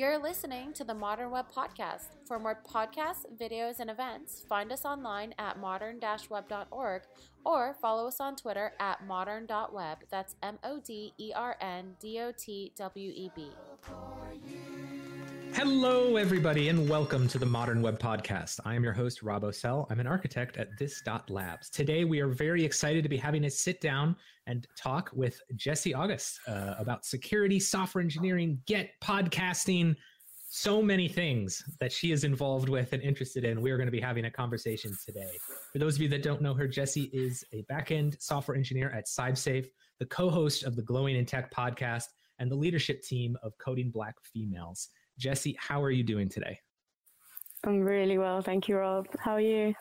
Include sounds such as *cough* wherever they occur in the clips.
You're listening to the Modern Web Podcast. For more podcasts, videos, and events, find us online at modern-web.org or follow us on Twitter at modern.web. That's M O D E R N D O T W E B. Hello, everybody, and welcome to the Modern Web Podcast. I am your host, Rob Ocel. I'm an architect at This Dot Labs. Today, we are very excited to be having a sit down and talk with Jessie August uh, about security, software engineering, Git, podcasting, so many things that she is involved with and interested in. We are going to be having a conversation today. For those of you that don't know her, Jessie is a backend software engineer at CybSafe, the co host of the Glowing in Tech podcast, and the leadership team of Coding Black Females. Jessie, how are you doing today? I'm really well. Thank you, Rob. How are you?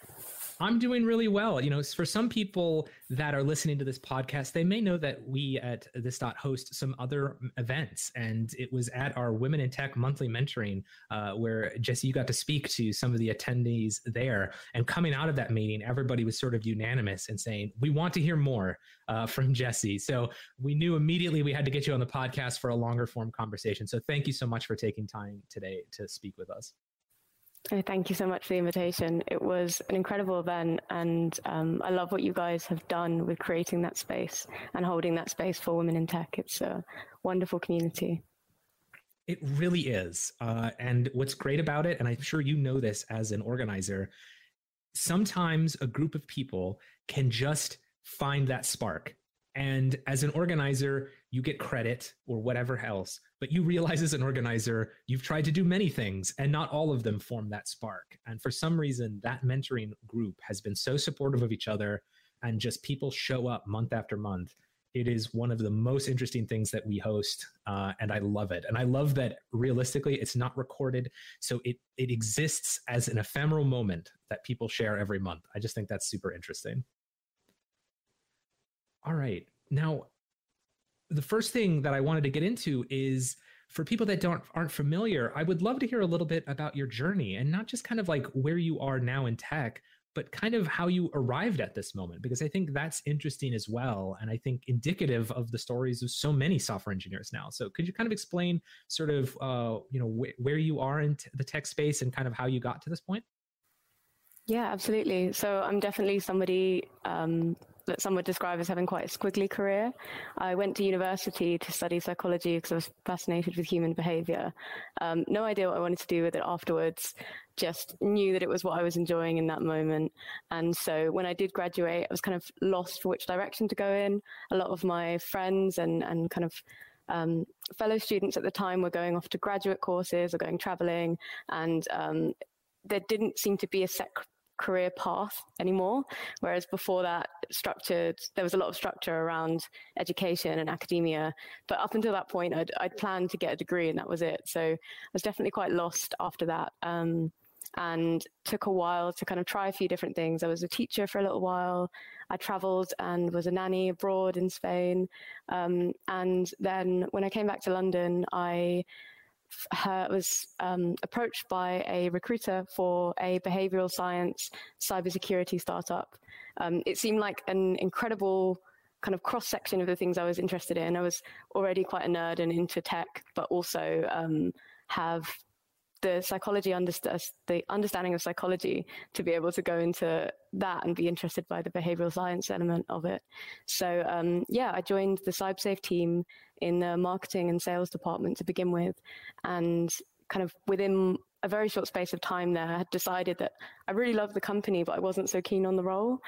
I'm doing really well. You know, for some people that are listening to this podcast, they may know that we at this dot host some other events, and it was at our Women in Tech monthly mentoring uh, where Jessie, you got to speak to some of the attendees there. And coming out of that meeting, everybody was sort of unanimous in saying we want to hear more uh, from Jessie. So we knew immediately we had to get you on the podcast for a longer form conversation. So thank you so much for taking time today to speak with us. Thank you so much for the invitation. It was an incredible event, and um, I love what you guys have done with creating that space and holding that space for women in tech. It's a wonderful community. It really is. Uh, and what's great about it, and I'm sure you know this as an organizer, sometimes a group of people can just find that spark and as an organizer, you get credit or whatever else. But you realize as an organizer, you've tried to do many things and not all of them form that spark. And for some reason, that mentoring group has been so supportive of each other and just people show up month after month. It is one of the most interesting things that we host, uh, and I love it. And I love that realistically, it's not recorded, so it it exists as an ephemeral moment that people share every month. I just think that's super interesting. All right. Now, the first thing that I wanted to get into is for people that don't aren't familiar, I would love to hear a little bit about your journey and not just kind of like where you are now in tech, but kind of how you arrived at this moment because I think that's interesting as well and I think indicative of the stories of so many software engineers now. So could you kind of explain sort of uh, you know wh- where you are in t- the tech space and kind of how you got to this point? Yeah, absolutely. So I'm definitely somebody um, that some would describe as having quite a squiggly career. I went to university to study psychology because I was fascinated with human behavior. Um, no idea what I wanted to do with it afterwards, just knew that it was what I was enjoying in that moment. And so when I did graduate, I was kind of lost for which direction to go in. A lot of my friends and, and kind of um, fellow students at the time were going off to graduate courses or going traveling, and um, there didn't seem to be a set career path anymore. Whereas before that, structured, there was a lot of structure around education and academia. But up until that point, I'd, I'd planned to get a degree and that was it. So I was definitely quite lost after that. Um, and took a while to kind of try a few different things. I was a teacher for a little while. I traveled and was a nanny abroad in Spain. Um, and then when I came back to London, I her, was um, approached by a recruiter for a behavioral science cybersecurity startup. Um, it seemed like an incredible kind of cross section of the things I was interested in. I was already quite a nerd and into tech, but also um, have the psychology underst- the understanding of psychology to be able to go into that and be interested by the behavioral science element of it. So um, yeah, I joined the CybSafe team in the marketing and sales department to begin with, and kind of within a very short space of time there, I had decided that I really loved the company, but I wasn't so keen on the role.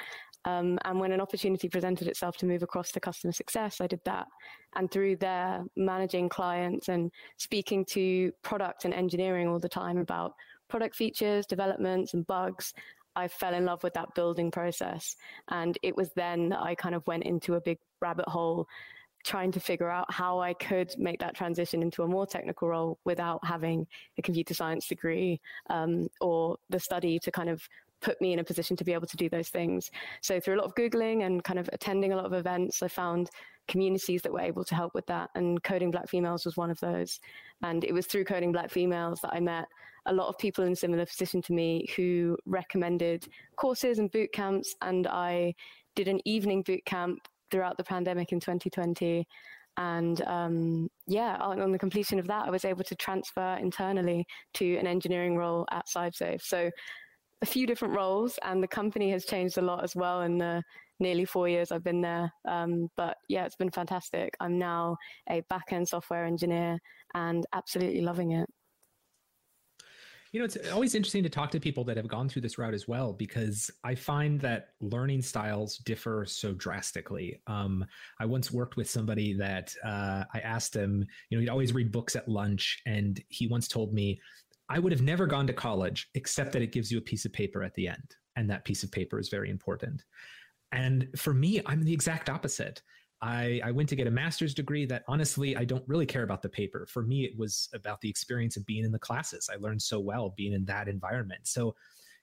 Um, and when an opportunity presented itself to move across to customer success, I did that. And through there, managing clients and speaking to product and engineering all the time about product features, developments, and bugs, I fell in love with that building process. And it was then that I kind of went into a big rabbit hole trying to figure out how I could make that transition into a more technical role without having a computer science degree um, or the study to kind of put me in a position to be able to do those things. So through a lot of Googling and kind of attending a lot of events, I found communities that were able to help with that. And Coding Black Females was one of those. And it was through Coding Black Females that I met a lot of people in similar position to me who recommended courses and boot camps. And I did an evening boot camp throughout the pandemic in 2020 And um, yeah, on, on, the completion of that, I was able to transfer internally to an engineering role at CybSafe. So a few different roles, and the company has changed a lot as well in the nearly four years I've been there. Um, but yeah, it's been fantastic. I'm now a back end software engineer and absolutely loving it. You know, it's always interesting to talk to people that have gone through this route as well, because I find that learning styles differ so drastically. Um, I once worked with somebody that uh, I asked him, you know, he'd always read books at lunch, and he once told me, I would have never gone to college except that it gives you a piece of paper at the end. And that piece of paper is very important. And for me, I'm the exact opposite. I, I went to get a master's degree that honestly, I don't really care about the paper. For me, it was about the experience of being in the classes. I learned so well being in that environment. So,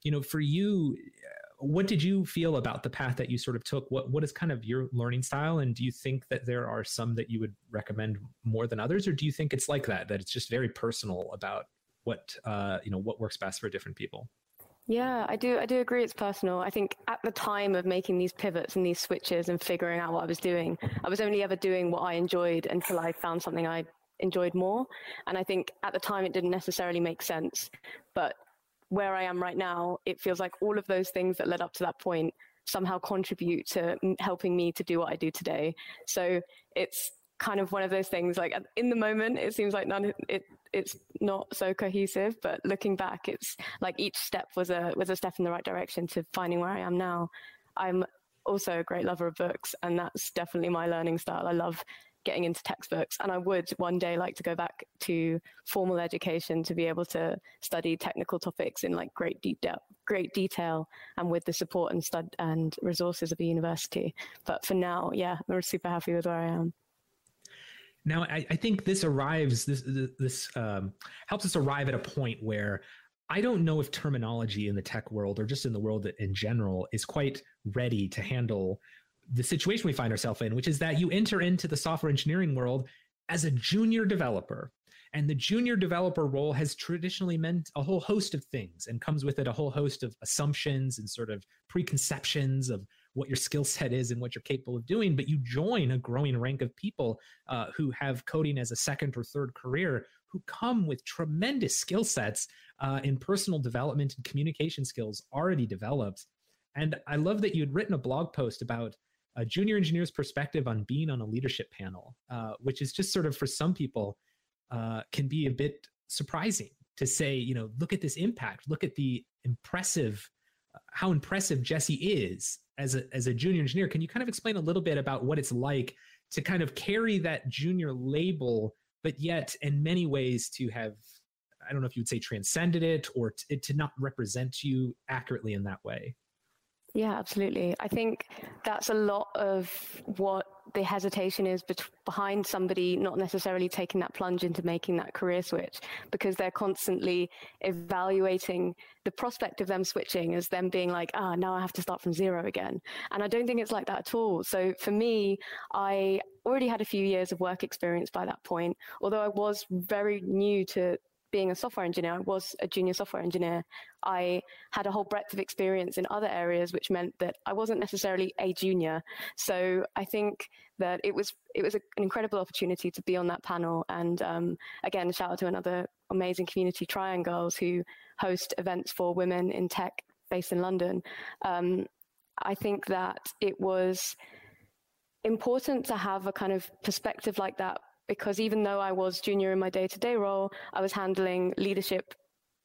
you know, for you, uh, what did you feel about the path that you sort of took? What what is kind of your learning style, and do you think that there are some that you would recommend more than others, or do you think it's like that that it's just very personal about what uh, you know what works best for different people? Yeah, I do. I do agree. It's personal. I think at the time of making these pivots and these switches and figuring out what I was doing, I was only ever doing what I enjoyed until I found something I enjoyed more. And I think at the time it didn't necessarily make sense. But where I am right now, it feels like all of those things that led up to that point somehow contribute to helping me to do what I do today. So it's kind of one of those things like in the moment it seems like none it it's not so cohesive but looking back it's like each step was a was a step in the right direction to finding where i am now. I'm also a great lover of books and that's definitely my learning style. I love getting into textbooks and i would one day like to go back to formal education to be able to study technical topics in like great detail great detail and with the support and stud and resources of a university. But for now yeah i'm super happy with where i am now, I, I think this arrives, this, this um, helps us arrive at a point where I don't know if terminology in the tech world or just in the world in general is quite ready to handle the situation we find ourselves in, which is that you enter into the software engineering world as a junior developer. And the junior developer role has traditionally meant a whole host of things and comes with it a whole host of assumptions and sort of preconceptions of what your skill set is and what you're capable of doing, but you join a growing rank of people uh, who have coding as a second or third career who come with tremendous skill sets uh, in personal development and communication skills already developed. And I love that you had written a blog post about a junior engineer's perspective on being on a leadership panel, uh, which is just sort of for some people uh, can be a bit surprising to say, you know, look at this impact, look at the impressive, uh, how impressive Jessie is as a as a junior engineer. Can you kind of explain a little bit about what it's like to kind of carry that junior label, but yet in many ways to have I don't know if you would say transcended it or to, to not represent you accurately in that way. Yeah, absolutely. I think that's a lot of what the hesitation is behind somebody not necessarily taking that plunge into making that career switch because they're constantly evaluating the prospect of them switching as them being like, ah, now I have to start from zero again. And I don't think it's like that at all. So for me, I already had a few years of work experience by that point, although I was very new to being a software engineer, I was a junior software engineer. I had a whole breadth of experience in other areas, which meant that I wasn't necessarily a junior. So I think that it was it was an incredible opportunity to be on that panel. And um, again, shout out to another amazing community, Triangles, who host events for women in tech based in London. Um, I think that it was important to have a kind of perspective like that because even though I was junior in my day to day role, I was handling leadership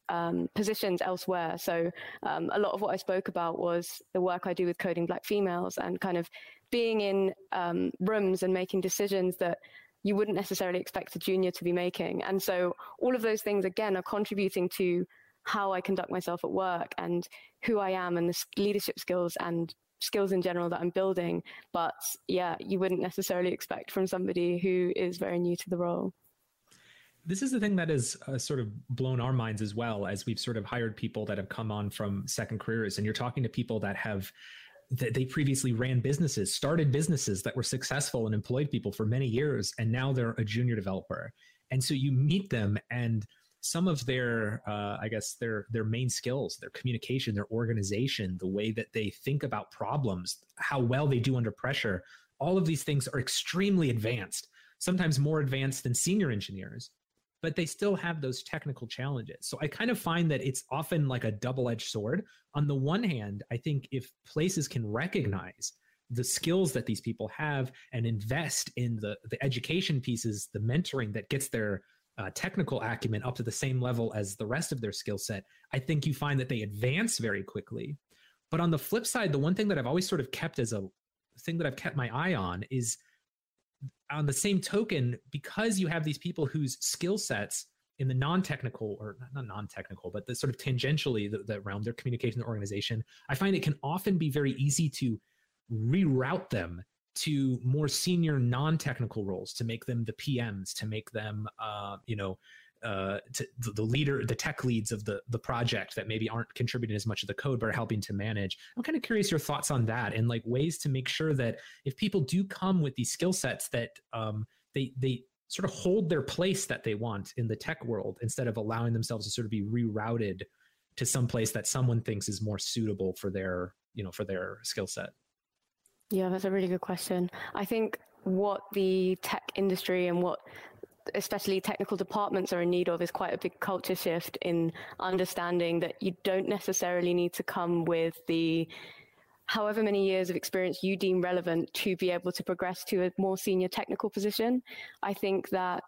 um, positions elsewhere. So um, a lot of what I spoke about was the work I do with coding black females and kind of being in um, rooms and making decisions that you wouldn't necessarily expect a junior to be making. And so all of those things, again, are contributing to how I conduct myself at work and who I am and the leadership skills and skills in general that I'm building. But yeah, you wouldn't necessarily expect from somebody who is very new to the role. This is the thing that has uh, sort of blown our minds as well as we've sort of hired people that have come on from second careers. And you're talking to people that have that they previously ran businesses, started businesses that were successful and employed people for many years, and now they're a junior developer. And so you meet them and some of their uh, i guess their their main skills their communication their organization the way that they think about problems how well they do under pressure all of these things are extremely advanced sometimes more advanced than senior engineers, but they still have those technical challenges. So I kind of find that it's often like a double edged sword. On the one hand, I think if places can recognize the skills that these people have and invest in the, the education pieces, the mentoring that gets their uh, technical acumen up to the same level as the rest of their skill set, I think you find that they advance very quickly. But on the flip side, the one thing that I've always sort of kept as a thing that I've kept my eye on is on the same token, because you have these people whose skill sets in the non-technical or not non-technical, but the sort of tangentially the, the realm, their communication, their organization, I find it can often be very easy to reroute them to more senior non-technical roles to make them the PMs, to make them, uh, you know, uh, to the, leader, the tech leads of the the project that maybe aren't contributing as much of the code, but are helping to manage. I'm kind of curious your thoughts on that and like ways to make sure that if people do come with these skill sets, that um, they they sort of hold their place that they want in the tech world instead of allowing themselves to sort of be rerouted to some place that someone thinks is more suitable for their you know for their skill set. Yeah, that's a really good question. I think what the tech industry and what especially technical departments are in need of is quite a big culture shift in understanding that you don't necessarily need to come with the however many years of experience you deem relevant to be able to progress to a more senior technical position. I think that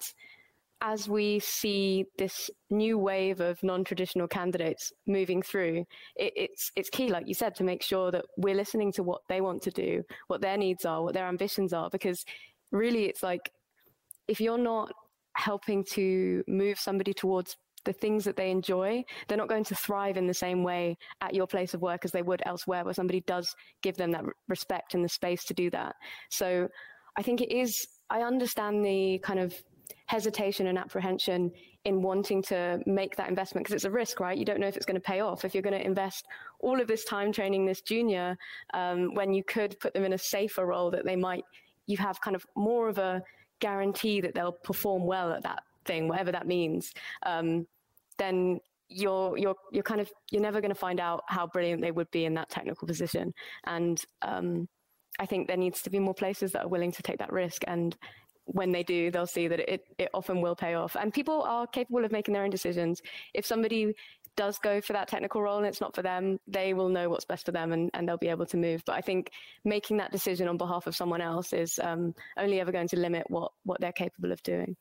as we see this new wave of non-traditional candidates moving through, it, it's it's key, like you said, to make sure that we're listening to what they want to do, what their needs are, what their ambitions are, because really, it's like if you're not helping to move somebody towards the things that they enjoy, they're not going to thrive in the same way at your place of work as they would elsewhere, where somebody does give them that respect and the space to do that. So I think it is, I understand the kind of hesitation and apprehension in wanting to make that investment because it's a risk, right? You don't know if it's going to pay off. If you're going to invest all of this time training this junior um, when you could put them in a safer role that they might, you have kind of more of a guarantee that they'll perform well at that thing, whatever that means, um, then you're you're you're kind of you're never going to find out how brilliant they would be in that technical position. And um, I think there needs to be more places that are willing to take that risk. And when they do, they'll see that it it often will pay off. And people are capable of making their own decisions. If somebody does go for that technical role and it's not for them, they will know what's best for them and, and they'll be able to move. But I think making that decision on behalf of someone else is um, only ever going to limit what what they're capable of doing.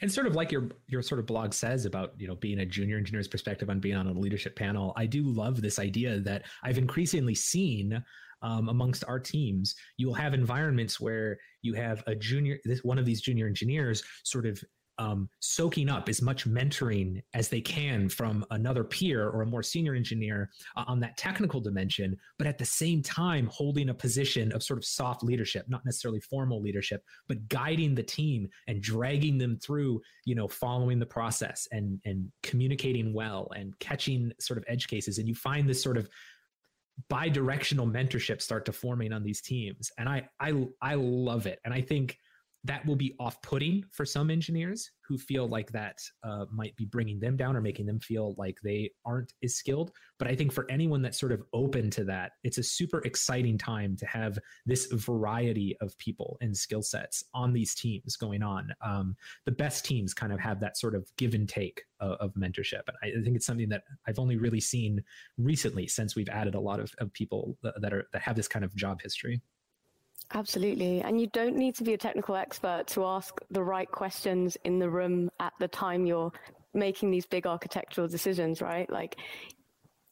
And sort of like your your sort of blog says about you know being a junior engineer's perspective on being on a leadership panel, I do love this idea that I've increasingly seen um, amongst our teams. You will have environments where you have a junior, this one of these junior engineers, sort of um, soaking up as much mentoring as they can from another peer or a more senior engineer uh, on that technical dimension, but at the same time holding a position of sort of soft leadership, not necessarily formal leadership, but guiding the team and dragging them through, you know, following the process and and communicating well and catching sort of edge cases. And you find this sort of bi-directional mentorship start to forming on these teams, and I I I love it, and I think that will be off-putting for some engineers who feel like that uh, might be bringing them down or making them feel like they aren't as skilled. But i think for anyone that's sort of open to that it's a super exciting time to have this variety of people and skill sets on these teams going on. Um, the best teams kind of have that sort of give and take of, of mentorship. And I, I, think it's something that i've only really seen recently since we've added a lot of, of people that are that have this kind of job history Absolutely. And you don't need to be a technical expert to ask the right questions in the room at the time you're making these big architectural decisions, right? Like,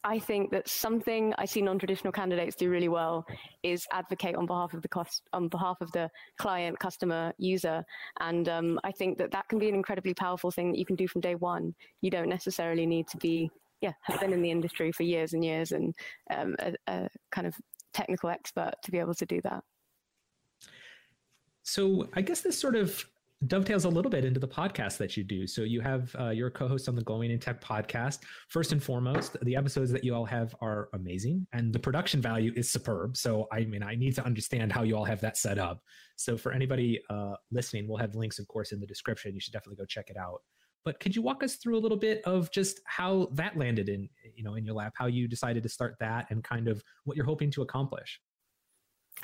I think that something I see non-traditional candidates do really well is advocate on behalf of the cost, on behalf of the client, customer, user, and um, I think that that can be an incredibly powerful thing that you can do from day one. You don't necessarily need to be, yeah, have been in the industry for years and years and um, a, a kind of technical expert to be able to do that. So I guess this sort of dovetails a little bit into the podcast that you do. So you have uh, your co-host on the Glowing in Tech podcast. First and foremost, the episodes that you all have are amazing, and the production value is superb. So I mean, I need to understand how you all have that set up. So for anybody uh, listening, we'll have links, of course, in the description. You should definitely go check it out. But could you walk us through a little bit of just how that landed in, you know, in your lap, how you decided to start that, and kind of what you're hoping to accomplish?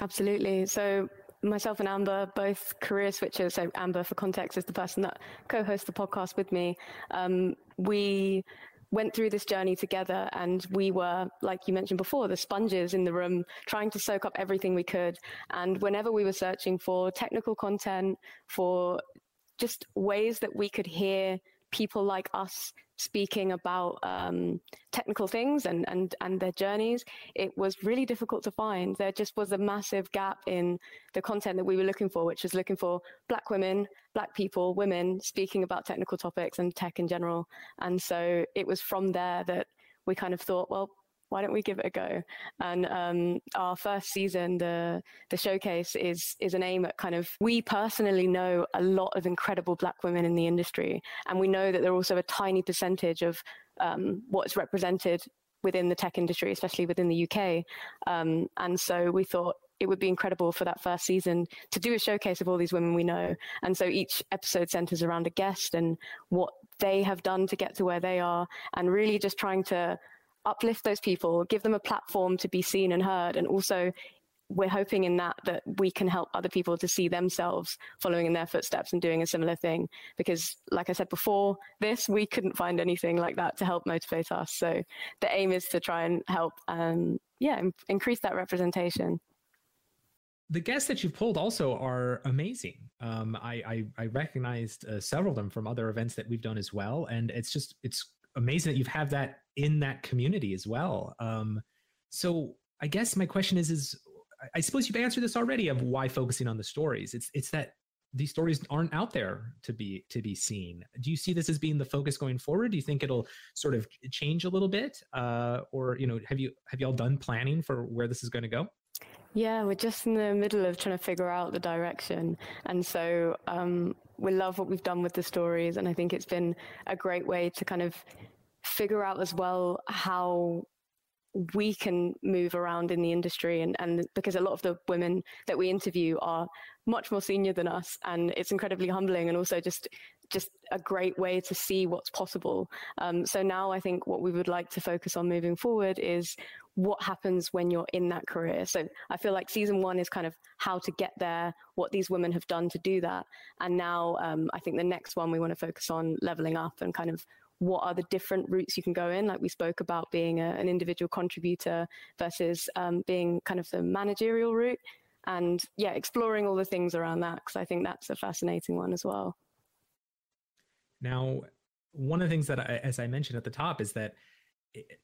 Absolutely. So myself and Amber, both career switchers. So Amber, for context, is the person that co-hosts the podcast with me. Um, we went through this journey together and we were like you mentioned before the sponges in the room trying to soak up everything we could and whenever we were searching for technical content for just ways that we could hear people like us speaking about um, technical things and, and, and their journeys, it was really difficult to find. There just was a massive gap in the content that we were looking for, which was looking for Black women, Black people, women speaking about technical topics and tech in general. And so it was from there that we kind of thought, well, why don't we give it a go? And um, our first season, the the showcase is is an aim at kind of we personally know a lot of incredible Black women in the industry, and we know that they're also a tiny percentage of um, what's represented within the tech industry, especially within the UK. Um, and so we thought it would be incredible for that first season to do a showcase of all these women we know. And so each episode centers around a guest and what they have done to get to where they are, and really just trying to uplift those people, give them a platform to be seen and heard, and also we're hoping in that that we can help other people to see themselves following in their footsteps and doing a similar thing. Because like i said before this we couldn't find anything like that to help motivate us. So the aim is to try and help um, yeah increase that representation. The guests that you've pulled also are amazing. Um, I, I, I recognized uh, several of them from other events that we've done as well, and it's just it's amazing that you've had that in that community as well. Um, so I guess my question is, is I suppose you've answered this already of why focusing on the stories. It's it's that these stories aren't out there to be to be seen. Do you see this as being the focus going forward? Do you think it'll sort of change a little bit, uh, or you know, have you have you all done planning for where this is going to go? Yeah, we're just in the middle of trying to figure out the direction, and so um, we love what we've done with the stories, and I think it's been a great way to kind of figure out as well how we can move around in the industry. And, and because a lot of the women that we interview are much more senior than us and it's incredibly humbling and also just just a great way to see what's possible. Um, so now i think what we would like to focus on moving forward is what happens when you're in that career. So i feel like season one is kind of how to get there what these women have done to do that. And now um, i think the next one we want to focus on leveling up and kind of what are the different routes you can go in. Like we spoke about being a, an individual contributor versus um, being kind of the managerial route and yeah exploring all the things around that because i think that's a fascinating one as well. Now one of the things that I, as i mentioned at the top is that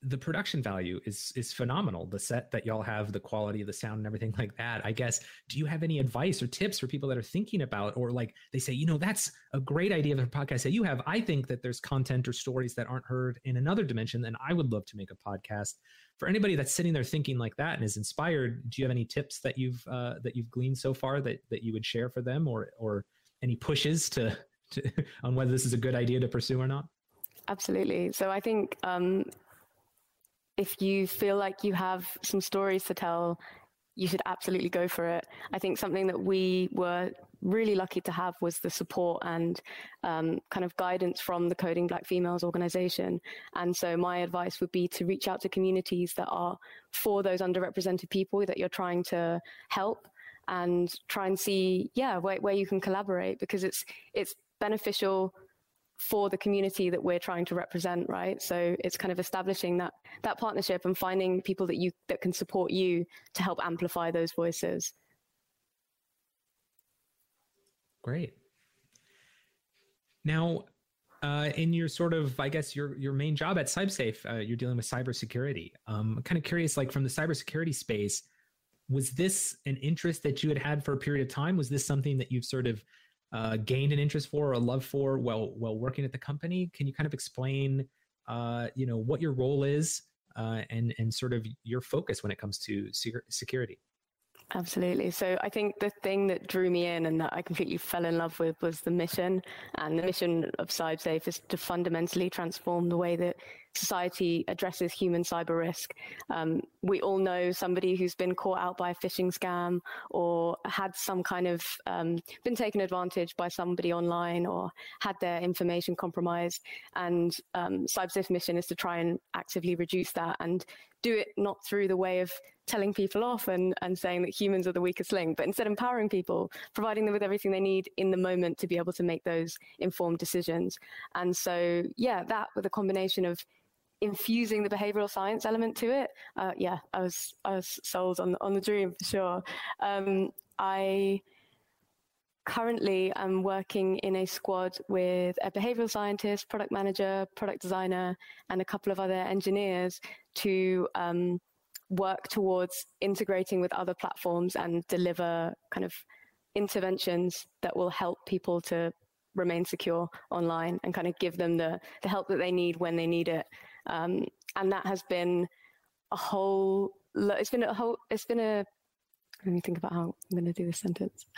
the production value is is phenomenal. The set that y'all have, the quality of the sound and everything like that. I guess, do you have any advice or tips for people that are thinking about, or like they say, you know, that's a great idea of a podcast that you have. I think that there's content or stories that aren't heard in another dimension, and I would love to make a podcast. For anybody that's sitting there thinking like that and is inspired, do you have any tips that you've uh, that you've gleaned so far that that you would share for them, or or any pushes to, to *laughs* on whether this is a good idea to pursue or not? Absolutely. So I think um, if you feel like you have some stories to tell, you should absolutely go for it. I think something that we were really lucky to have was the support and um, kind of guidance from the Coding Black Females organization. And so my advice would be to reach out to communities that are for those underrepresented people that you're trying to help and try and see, yeah, where, where you can collaborate because it's, it's beneficial for the community that we're trying to represent right so it's kind of establishing that that partnership and finding people that you that can support you to help amplify those voices great now uh, in your sort of, I guess your your main job at CybSafe, uh, you're dealing with cybersecurity. Um, I'm kind of curious, like from the cybersecurity space, was this an interest that you had had for a period of time? Was this something that you've sort of uh, gained an interest for or a love for while while working at the company. Can you kind of explain, uh, you know, what your role is uh, and and sort of your focus when it comes to security? Absolutely. So I think the thing that drew me in and that I completely fell in love with was the mission. And the mission of CybSafe is to fundamentally transform the way that society addresses human cyber risk. Um, we all know somebody who's been caught out by a phishing scam or had some kind of um, been taken advantage by somebody online or had their information compromised. And um, CybSafe's mission is to try and actively reduce that and do it not through the way of telling people off and, and saying that humans are the weakest link, but instead empowering people, providing them with everything they need in the moment to be able to make those informed decisions. And so, yeah, that with a combination of infusing the behavioral science element to it, uh, yeah, I was I was sold on on the dream for sure. Um, I currently I'm working in a squad with a behavioral scientist, product manager, product designer, and a couple of other engineers to um, work towards integrating with other platforms and deliver kind of interventions that will help people to remain secure online and kind of give them the, the help that they need when they need it. Um, and that has been a whole, it's been a whole, it's been a, let me think about how I'm going to do this sentence. *laughs*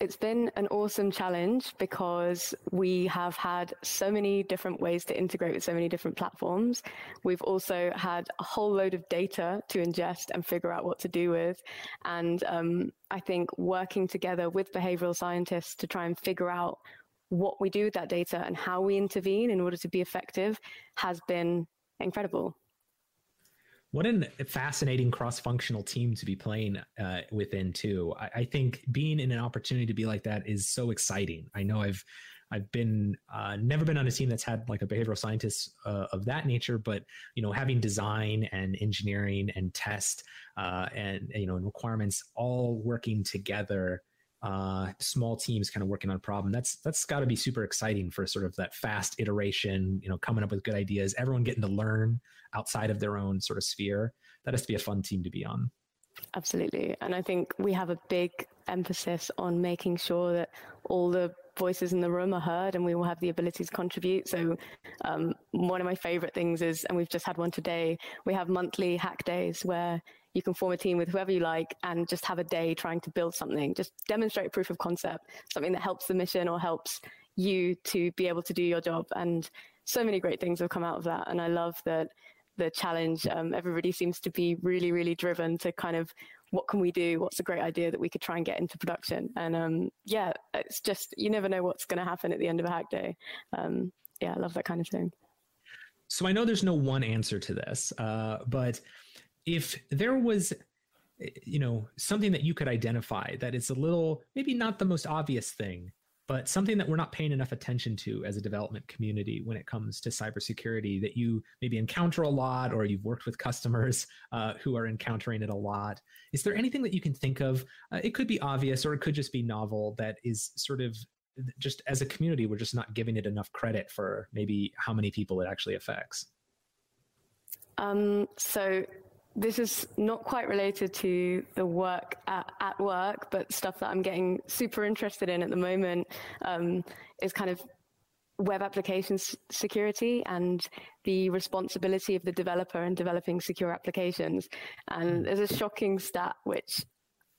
It's been an awesome challenge because we have had so many different ways to integrate with so many different platforms. We've also had a whole load of data to ingest and figure out what to do with. And um, I think working together with behavioral scientists to try and figure out what we do with that data and how we intervene in order to be effective has been incredible. What a fascinating cross-functional team to be playing uh, within too. I, I, think being in an opportunity to be like that is so exciting. I know I've I've been uh, never been on a team that's had like a behavioral scientist uh, of that nature, but you know having design and engineering and test uh, and you know and requirements all working together uh, small teams kind of working on a problem. That's that's got to be super exciting for sort of that fast iteration. You know, coming up with good ideas. Everyone getting to learn outside of their own sort of sphere. That has to be a fun team to be on. Absolutely, and I think we have a big emphasis on making sure that all the voices in the room are heard and we will have the ability to contribute. So, um, one of my favorite things is, and we've just had one today, we have monthly hack days where you can form a team with whoever you like and just have a day trying to build something, just demonstrate proof of concept, something that helps the mission or helps you to be able to do your job. And so many great things have come out of that. And I love that the challenge, um, everybody seems to be really, really driven to kind of what can we do? What's a great idea that we could try and get into production? And um, yeah, it's just, you never know what's going to happen at the end of a hack day. Um, yeah, I love that kind of thing. So I know there's no one answer to this, uh, but if there was you know something that you could identify that is a little maybe not the most obvious thing but something that we're not paying enough attention to as a development community when it comes to cybersecurity that you maybe encounter a lot or you've worked with customers *laughs* uh, who are encountering it a lot. Is there anything that you can think of? Uh, it could be obvious or it could just be novel that is sort of just as a community we're just not giving it enough credit for maybe how many people it actually affects. Um, so this is not quite related to the work at, at, work, but stuff that I'm getting super interested in at the moment um, is kind of web applications security and the responsibility of the developer in developing secure applications. And hmm. there's a shocking stat which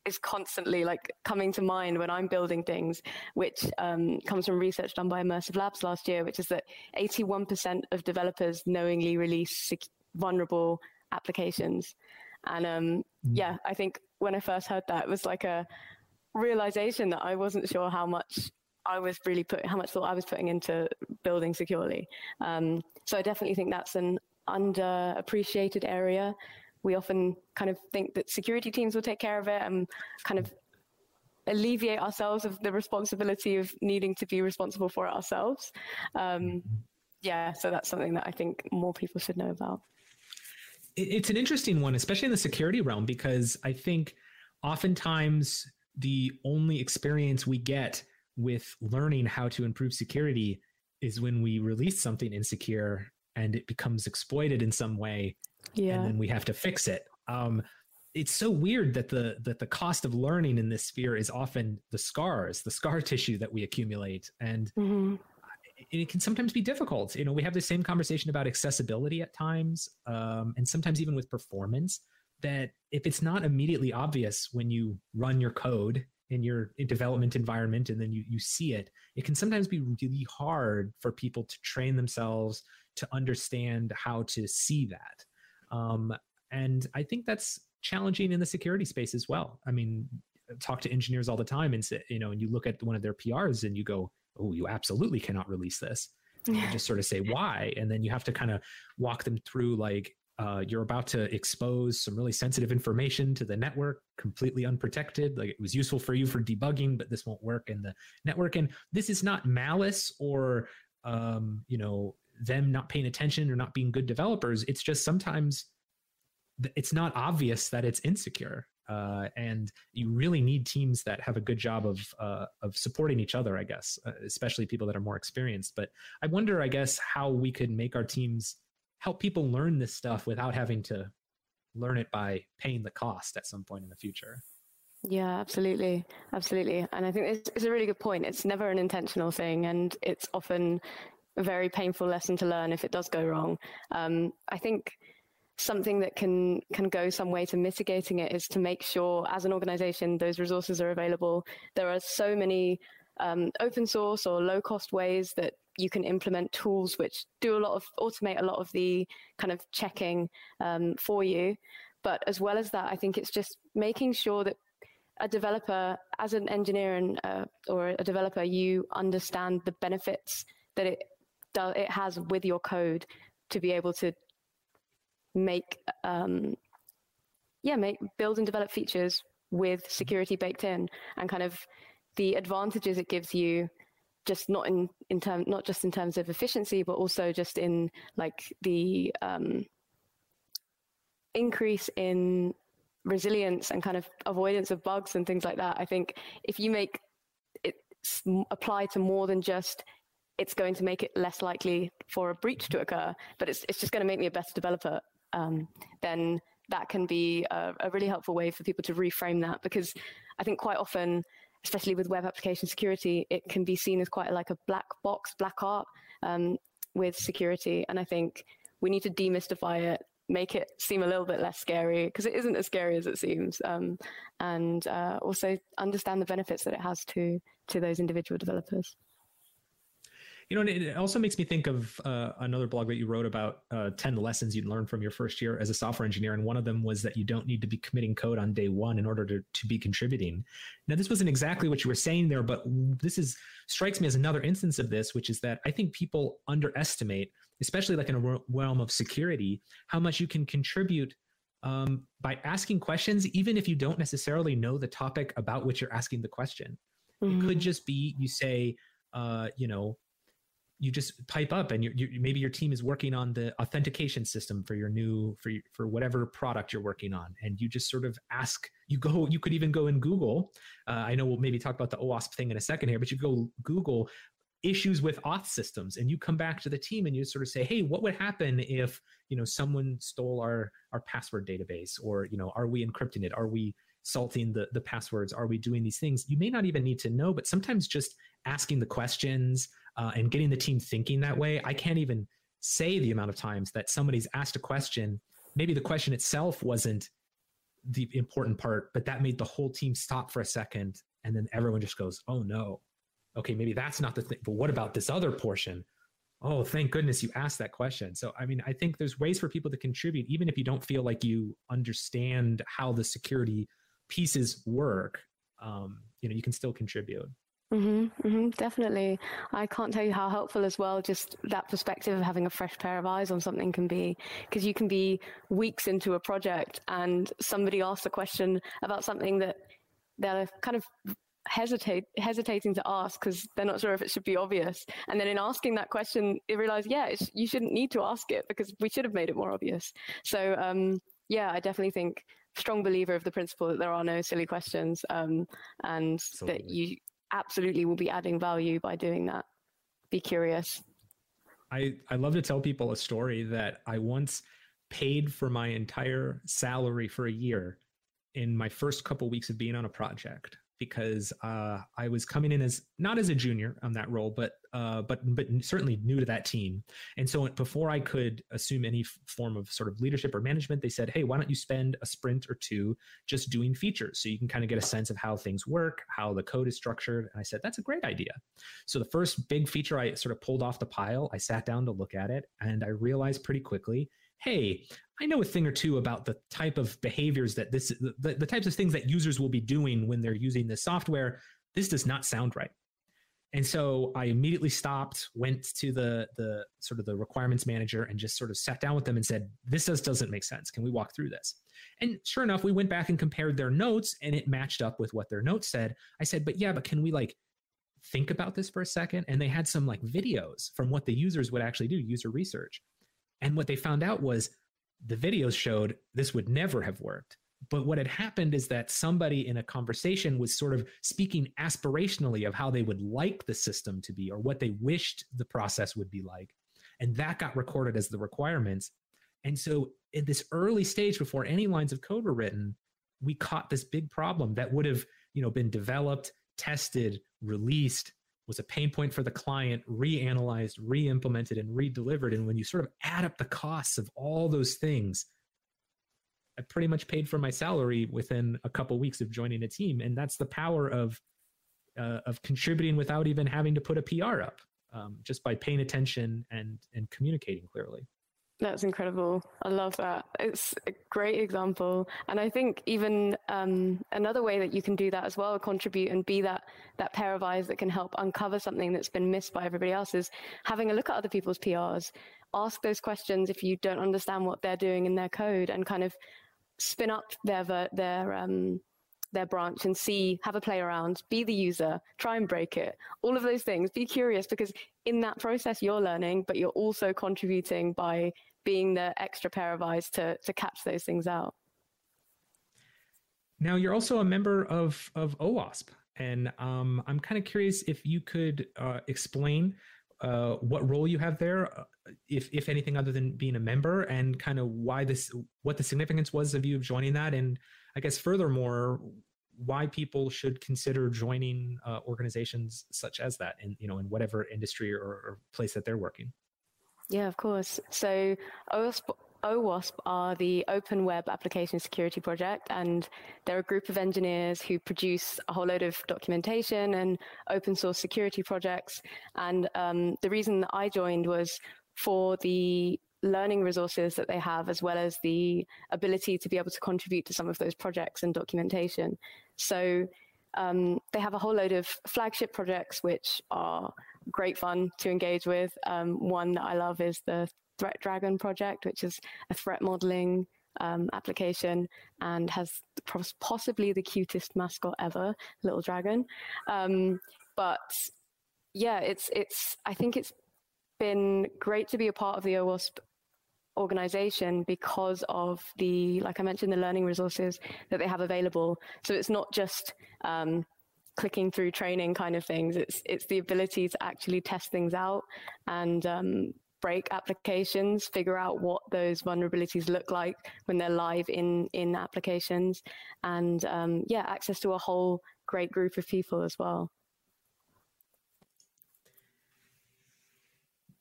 is constantly like coming to mind when I'm building things, which um, comes from research done by Immersive Labs last year, which is that 81% of developers knowingly release sec- vulnerable applications. And um, mm. yeah, I think when I first heard that, it was like a realization that I wasn't sure how much I was really putting, how much thought I was putting into building securely. Um, so I definitely think that's an underappreciated area. We often kind of think that security teams will take care of it and kind of alleviate ourselves of the responsibility of needing to be responsible for it ourselves. Um, mm-hmm. yeah, so that's something that I think more people should know about it's an interesting one, especially in the security realm, because I think oftentimes the only experience we get with learning how to improve security is when we release something insecure and it becomes exploited in some way yeah. and then we have to fix it. Um, it's so weird that the that the cost of learning in this sphere is often the scars the scar tissue that we accumulate. And mm-hmm it can sometimes be difficult. You know, we have the same conversation about accessibility at times, um, and sometimes even with performance. That if it's not immediately obvious when you run your code in your development environment and then you you see it it can sometimes be really hard for people to train themselves to understand how to see that um, and i think that's challenging in the security space as well i mean talk to engineers all the time and say you know and you look at one of their prs and you go oh you absolutely cannot release this. You just sort of say *laughs* why? And then you have to kind of walk them through like uh, you're about to expose some really sensitive information to the network completely unprotected like it was useful for you for debugging but this won't work in the network. And this is not malice or um, you know them not paying attention or not being good developers. It's just sometimes it's not obvious that it's insecure uh, and you really need teams that have a good job of uh, of supporting each other i guess uh, especially people that are more experienced but i wonder i guess how we could make our teams help people learn this stuff without having to learn it by paying the cost at some point in the future. Yeah, absolutely. Absolutely. And I think it's, it's a really good point. It's never an intentional thing, and it's often a very painful lesson to learn if it does go wrong. Um, I think something that can can go some way to mitigating it is to make sure as an organization those resources are available there are so many um, open source or low cost ways that you can implement tools which do a lot of automate a lot of the kind of checking um, for you. But as well as that, I think it's just making sure that a developer, as an engineer and uh, or a developer, you understand the benefits that it do, it has with your code to be able to make um, yeah make build and develop features with security baked in and kind of the advantages it gives you just not in in term not just in terms of efficiency but also just in like the um, increase in resilience and kind of avoidance of bugs and things like that. I think if you make it apply to more than just it's going to make it less likely for a breach to occur but it's, it's just going to make me a better developer um, then that can be a, a really helpful way for people to reframe that because i think quite often especially with web application security, it can be seen as quite like a black box, black art um, with security. And I think we need to demystify it, make it seem a little bit less scary because it isn't as scary as it seems, um, and uh, also understand the benefits that it has to to those individual developers you know, it also makes me think of uh, another blog that you wrote about uh, 10 lessons you'd learn from your first year as a software engineer. And one of them was that you don't need to be committing code on day one in order to, to be contributing. Now, this wasn't exactly what you were saying there, but this is strikes me as another instance of this, which is that I think people underestimate, especially like in a realm of security, how much you can contribute um, by asking questions, even if you don't necessarily know the topic about which you're asking the question. Mm-hmm. It could mm-hmm. just be you say, uh, you know, you just pipe up and you maybe your team is working on the authentication system for your new for for whatever product you're working on. And you just sort of ask you go you could even go in google uh, i know we'll maybe talk about the OWASP thing in a second here but you go google issues with auth systems and you come back to the team and you sort of say hey what would happen if you know someone stole our our password database or you know are we encrypting it? Are we salting the the passwords? Are we doing these things? You may not even need to know but sometimes just asking the questions uh, and getting the team thinking that way. I can't even say the amount of times that somebody's asked a question. Maybe the question itself wasn't the important part, but that made the whole team stop for a second. And then everyone just goes, oh no, okay, maybe that's not the thing. But what about this other portion? Oh, thank goodness you asked that question. So, I mean, I think there's ways for people to contribute, even if you don't feel like you understand how the security pieces work. Um, you know, you can still contribute. Mm-hmm, mm-hmm, definitely. I can't tell you how helpful as well, just that perspective of having a fresh pair of eyes on something can be. Because you can be weeks into a project and somebody asks a question about something that they're kind of hesitate hesitating to ask because they're not sure if it should be obvious and then in asking that question they realize yeah you shouldn't need to ask it because we should have made it more obvious so um, yeah i definitely think strong believer of the principle that there are no silly questions um, and Absolutely. that you absolutely will be adding value by doing that. Be curious. I, I love to tell people a story that I once paid for my entire salary for a year in my first couple weeks of being on a project because uh, I was coming in as not as a junior on that role, but uh, but but certainly new to that team. And so before I could assume any form of sort of leadership or management, they said, "Hey, why don't you spend a sprint or two just doing features so you can kind of get a sense of how things work, how the code is structured?" And I said, "That's a great idea." So the first big feature I sort of pulled off the pile, I sat down to look at it, and I realized pretty quickly hey, I know a thing or two about the type of behaviors that this, the, the types of things that users will be doing when they're using this software. This does not sound right. And so I immediately stopped, went to the the sort of the requirements manager and just sort of sat down with them and said, "This just doesn't make sense. Can we walk through this?" And sure enough, we went back and compared their notes and it matched up with what their notes said. I said, "But yeah, but can we like think about this for a second? And they had some like videos from what the users would actually do, user research. And what they found out was the videos showed this would never have worked. But what had happened is that somebody in a conversation was sort of speaking aspirationally of how they would like the system to be or what they wished the process would be like. And that got recorded as the requirements. And so, in this early stage, before any lines of code were written, we caught this big problem that would have you know, been developed, tested, released, was a pain point for the client, reanalyzed, re-implemented, and re-delivered. And when you sort of add up the costs of all those things, I pretty much paid for my salary within a couple weeks of joining a team, and that's the power of uh, of contributing without even having to put a PR up, um, just by paying attention and and communicating clearly. That's incredible. I love that. It's a great example, and I think even um, another way that you can do that as well, contribute and be that that pair of eyes that can help uncover something that's been missed by everybody else, is having a look at other people's PRs, ask those questions if you don't understand what they're doing in their code, and kind of spin up their their um, their branch and see, have a play around, be the user, try and break it, all of those things. Be curious because in that process you're learning, but you're also contributing by being the extra pair of eyes to to catch those things out. Now you're also a member of of OWASP, and um, I'm kind of curious if you could uh, explain uh, what role you have there, uh, if if anything other than being a member, and kind of why this, what the significance was of you joining that, and I guess furthermore, why people should consider joining uh, organizations such as that, in you know, in whatever industry or, or place that they're working. Yeah, of course. So OWASP, OWASP are the Open Web Application Security Project, and they're a group of engineers who produce a whole load of documentation and open source security projects. And um, the reason that I joined was for the learning resources that they have, as well as the ability to be able to contribute to some of those projects and documentation. So um, they have a whole load of flagship projects, which are great fun to engage with. Um, one that I love is the Threat Dragon project, which is a threat modeling um, application and has possibly the cutest mascot ever, little dragon. Um, but yeah, it's it's. I think it's been great to be a part of the OWASP organization because of the, like I mentioned, the learning resources that they have available. So it's not just um, clicking through training kind of things. It's it's the ability to actually test things out and um, break applications, figure out what those vulnerabilities look like when they're live in in applications, and um, yeah, access to a whole great group of people as well.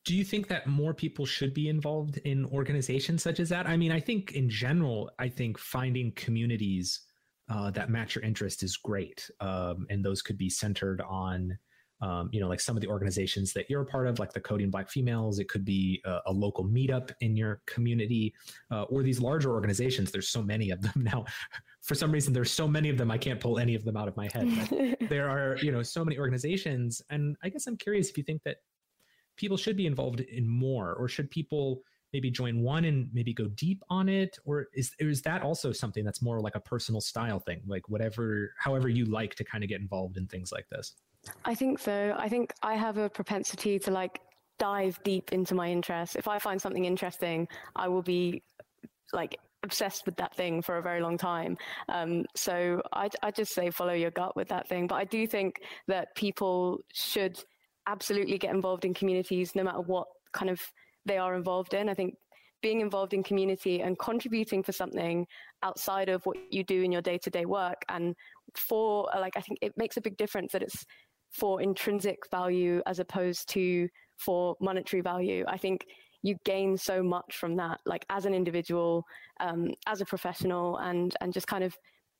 do you think that more people should be involved in organizations such as that? I mean, I think in general, I think finding communities uh, that match your interest is great, um, and those could be centered on, um, you know, like some of the organizations that you're a part of, like the Coding Black Females. It could be a, a local meetup in your community, uh, or these larger organizations. There's so many of them *laughs* now. For some reason, there's so many of them, I can't pull any of them out of my head. *laughs* there are, you know, so many organizations, and I guess I'm curious if you think that people should be involved in more, or should people maybe join one and maybe go deep on it or is is that also something that's more like a personal style thing like whatever however you like to kind of get involved in things like this i think so i think i have a propensity to like dive deep into my interests if i find something interesting i will be like obsessed with that thing for a very long time. Um, so I, I just say follow your gut with that thing. But I do think that people should absolutely get involved in communities no matter what kind of they are involved in. I think being involved in community and contributing for something outside of what you do in your day to day work. And for, like, I think it makes a big difference that it's for intrinsic value as opposed to for monetary value. I think you gain so much from that, like as an individual, um, as a professional, and and just kind of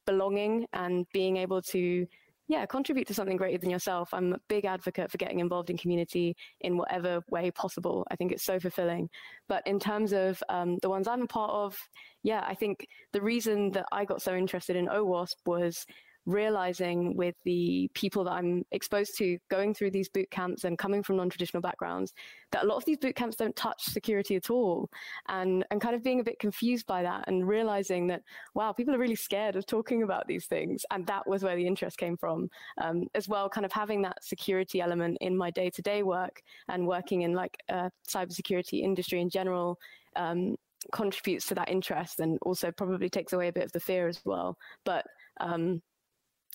belonging and being able to yeah, contribute to something greater than yourself. I'm a big advocate for getting involved in community in whatever way possible. I think it's so fulfilling. But in terms of um, the ones I'm a part of, yeah, I think the reason that I got so interested in OWASP was realizing with the people that I'm exposed to going through these boot camps and coming from non-traditional backgrounds that a lot of these boot camps don't touch security at all. And and kind of being a bit confused by that and realizing that wow people are really scared of talking about these things. And that was where the interest came from um, as well kind of having that security element in my day-to-day work and working in like a cybersecurity industry in general um, contributes to that interest and also probably takes away a bit of the fear as well. But um,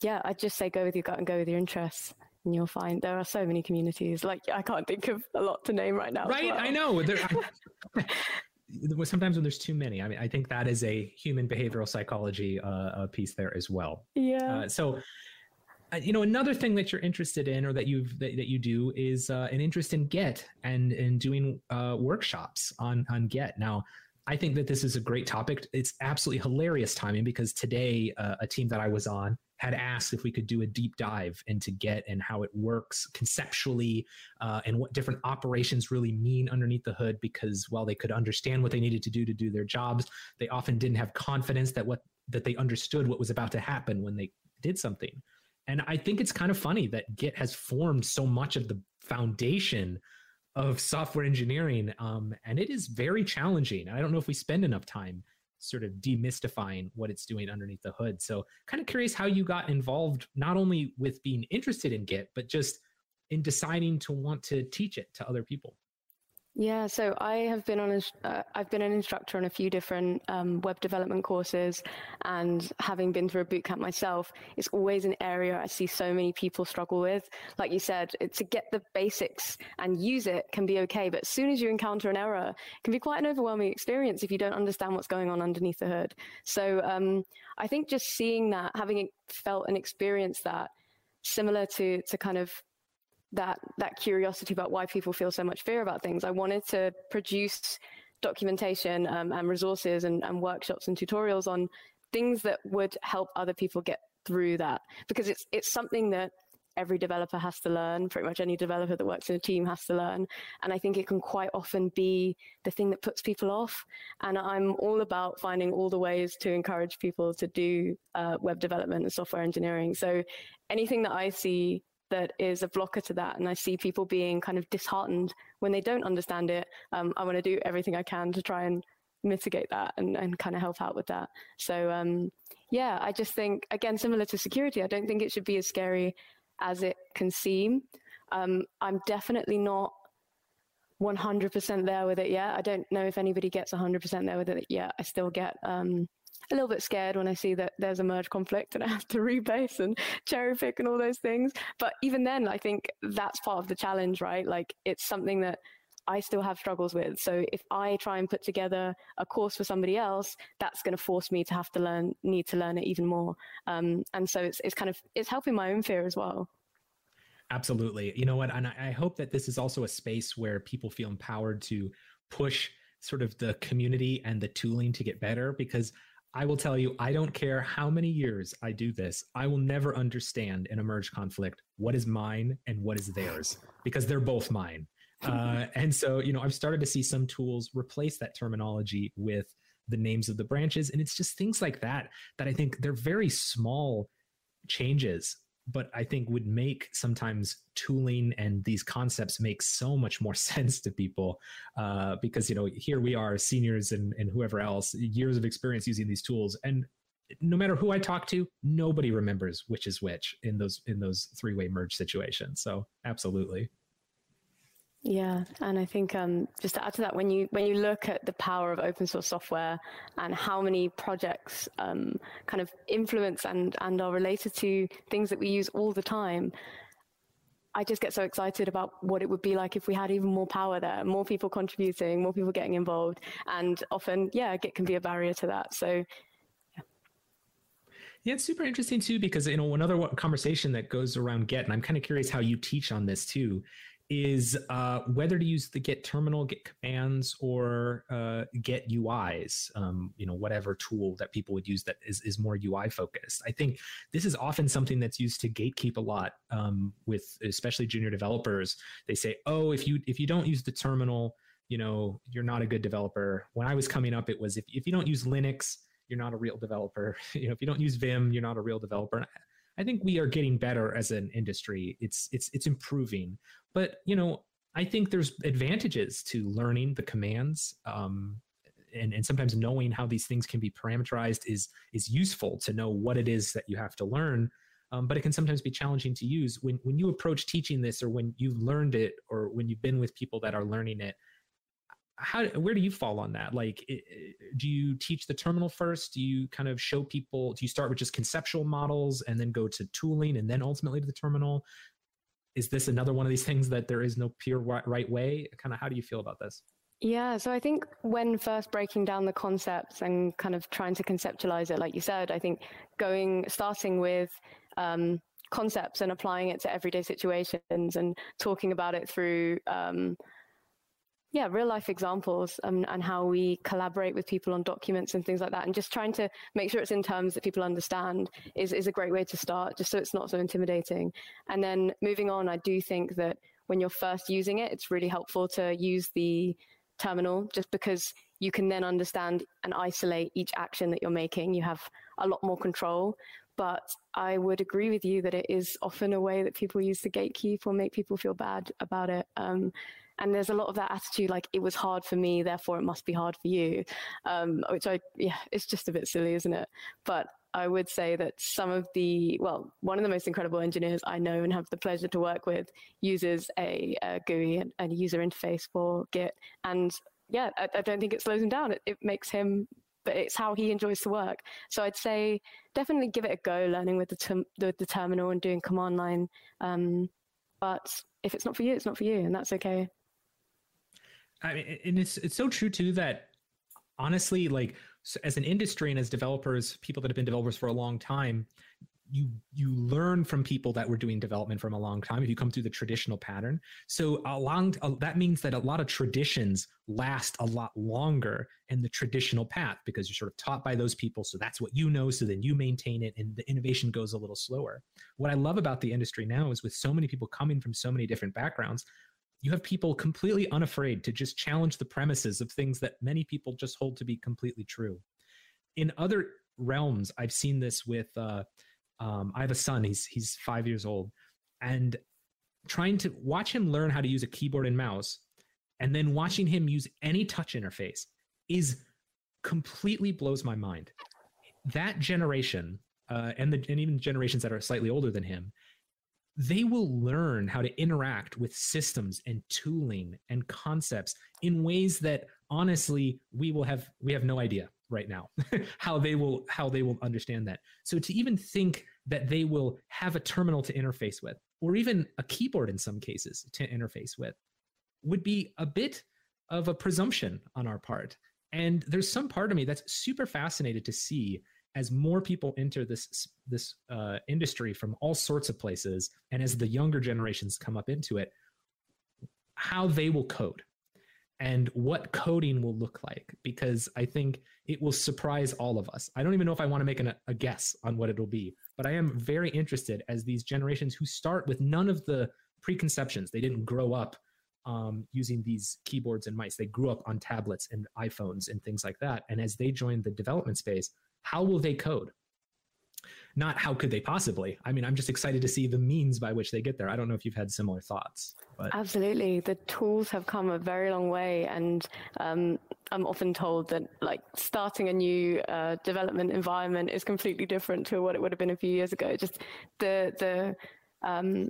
yeah, I'd just say go with your gut and go with your interests. And you'll find there are so many communities. Like I can't think of a lot to name right now. Right, well. I know. There, I, *laughs* *laughs* sometimes when there's too many, I mean, I think that is a human behavioral psychology uh, piece there as well. Yeah. Uh, so, uh, you know, another thing that you're interested in, or that you've that, that you do, is uh, an interest in Git and in doing uh, workshops on on Git. Now, I think that this is a great topic. It's absolutely hilarious timing because today uh, a team that I was on had asked if we could do a deep dive into Git and how it works conceptually uh, and what different operations really mean underneath the hood. Because while they could understand what they needed to do to do their jobs, they often didn't have confidence that what that they understood what was about to happen when they did something. And I think it's kind of funny that Git has formed so much of the foundation of software engineering, um, and it is very challenging. I don't know if we spend enough time sort of demystifying what it's doing underneath the hood. So, kind of curious how you got involved, not only with being interested in Git, but just in deciding to want to teach it to other people. Yeah, so I have been on a, uh, I've been an instructor on a few different um, web development courses, and having been through a bootcamp myself, it's always an area I see so many people struggle with. Like you said, to get the basics and use it can be okay, but as soon as you encounter an error, it can be quite an overwhelming experience if you don't understand what's going on underneath the hood. So um, I think just seeing that, having felt and experienced that, similar to to kind of that that curiosity about why people feel so much fear about things. I wanted to produce documentation um, and resources and, and workshops and tutorials on things that would help other people get through that. Because it's it's something that every developer has to learn pretty much any developer that works in a team has to learn. And i think it can quite often be the thing that puts people off. And i'm all about finding all the ways to encourage people to do uh, web development and software engineering. So anything that i see that is a blocker to that. And I see people being kind of disheartened when they don't understand it. Um, I want to do everything I can to try and mitigate that and, and kind of help out with that. So, um, yeah, I just think, again, similar to security, I don't think it should be as scary as it can seem. Um, I'm definitely not 100% there with it yet. I don't know if anybody gets 100% there with it yet. I still get um, a little bit scared when I see that there's a merge conflict and I have to *laughs* rebase and cherry pick and all those things. But even then, I think that's part of the challenge, right? Like it's something that I still have struggles with. So if I try and put together a course for somebody else, that's going to force me to have to learn, need to learn it even more. Um, and so it's, it's kind of, it's helping my own fear as well. Absolutely. You know what? And I hope that this is also a space where people feel empowered to push sort of the community and the tooling to get better because I will tell you, I don't care how many years I do this, I will never understand in a merge conflict what is mine and what is theirs because they're both mine. *laughs* Uh, and so, you know, I've started to see some tools replace that terminology with the names of the branches. And it's just things like that that I think they're very small changes but I think would make sometimes tooling and these concepts make so much more *laughs* sense to people uh, because you know here we are seniors and, and whoever else years of experience using these tools and no matter who I talk to, nobody remembers which is which in those in those three way merge situations. So absolutely. Yeah, and I think um, just to add to that, when you when you look at the power of open source software and how many projects um, kind of influence and and are related to things that we use all the time, I just get so excited about what it would be like if we had even more power there, more people contributing, more people getting involved. And often, yeah, Git can be a barrier to that. So, yeah. It's super interesting too because you know another conversation that goes around Git, and I'm kind of curious how you teach on this too, is uh, whether to use the Git terminal, Git commands, or uh, Git UIs. Um, you know, whatever tool that people would use that is is more UI focused. I think this is often something that's used to gatekeep a lot um, with especially junior developers. They say, "Oh, if you if you don't use the terminal, you know, you're not a good developer." When I was coming up, it was if if you don't use Linux, you're not a real developer. *laughs* you know, if you don't use Vim, you're not a real developer. I think we are getting better as an industry. It's it's it's improving, but you know, I think there's advantages to learning the commands. Um, and, and sometimes knowing how these things can be parameterized is is useful to know what it is that you have to learn. Um, but it can sometimes be challenging to use when when you approach teaching this, or when you've learned it, or when you've been with people that are learning it how where do you fall on that like do you teach the terminal first do you kind of show people do you start with just conceptual models and then go to tooling and then ultimately to the terminal is this another one of these things that there is no pure right way? Kind of how do you feel about this? Yeah, so I think when first breaking down the concepts and kind of trying to conceptualize it, like you said, I think going starting with um, concepts and applying it to everyday situations and talking about it through um, yeah, real life examples um, and how we collaborate with people on documents and things like that. And just trying to make sure it's in terms that people understand is, is a great way to start, just so it's not so intimidating. And then moving on, I do think that when you're first using it, it's really helpful to use the terminal just because you can then understand and isolate each action that you're making. You have a lot more control. But I would agree with you that it is often a way that people use to gatekeep or make people feel bad about it. Um, and there's a lot of that attitude like it was hard for me therefore it must be hard for you um, which i yeah it's just a bit silly isn't it but i would say that some of the well one of the most incredible engineers i know and have the pleasure to work with uses a, a gui and a user interface for git and yeah i, I don't think it slows him down it, it makes him but it's how he enjoys to work. So I'd say definitely give it a go, learning with the, the, the terminal and doing command line. Um, but if it's not for you, it's not for you, and that's okay. I mean, and it's it's so true too that honestly, like as an industry and as developers, people that have been developers for a long time, you you learn from people that were doing development from a long time if you come through the traditional pattern. So along that means that a lot of traditions last a lot longer in the traditional path because you're sort of taught by those people. So that's what you know. So then you maintain it and the innovation goes a little slower. What i love about the industry now is with so many people coming from so many different backgrounds you have people completely unafraid to just challenge the premises of things that many people just hold to be completely true. In other realms, I've seen this with. Uh, um, I have a son. He's he's five years old, and trying to watch him learn how to use a keyboard and mouse, and then watching him use any touch interface is completely blows my mind. That generation, uh, and the and even generations that are slightly older than him, they will learn how to interact with systems and tooling and concepts in ways that honestly we will have we have no idea right now *laughs* how they will how they will understand that. So to even think that they will have a terminal to interface with or even a keyboard in some cases to interface with would be a bit of a presumption on our part. And there's some part of me that's super fascinated to see as more people enter this this uh, industry from all sorts of places, and as the younger generations come up into it, how they will code and what coding will look like, because I think it will surprise all of us. I don't even know if I want to make an, a guess on what it'll be, but I am very interested as these generations who start with none of the preconceptions. They didn't grow up um, using these keyboards and mice. They grew up on tablets and iPhones and things like that. And as they join the development space, how will they code? Not how could they possibly. I mean, I'm just excited to see the means by which they get there. I don't know if you've had similar thoughts. But. Absolutely. The tools have come a very long way. And um, I'm often told that like starting a new uh, development environment is completely different to what it would have been a few years ago. Just the, the, um,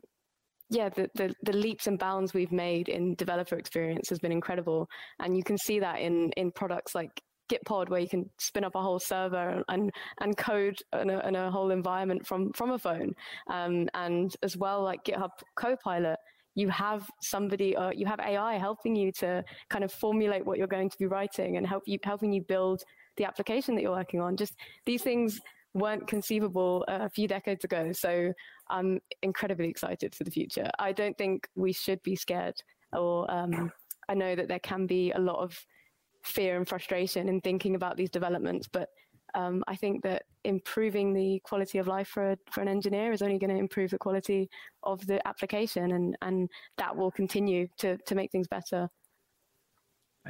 yeah, the, the, the, leaps and bounds we've made in developer experience has been incredible. And you can see that in, in products like Gitpod where you can spin up a whole server and and code in a, in a whole environment from from a phone, um, and as well like GitHub Copilot. You have somebody, uh, you have AI helping you to kind of formulate what you're going to be writing and help you helping you build the application that you're working on. Just these things weren't conceivable a few decades ago. So I'm incredibly excited for the future. I don't think we should be scared, or um, I know that there can be a lot of fear and frustration in thinking about these developments, but um, I think that improving the quality of life for, a, for an engineer is only going to improve the quality of the application, and, and that will continue to, to make things better.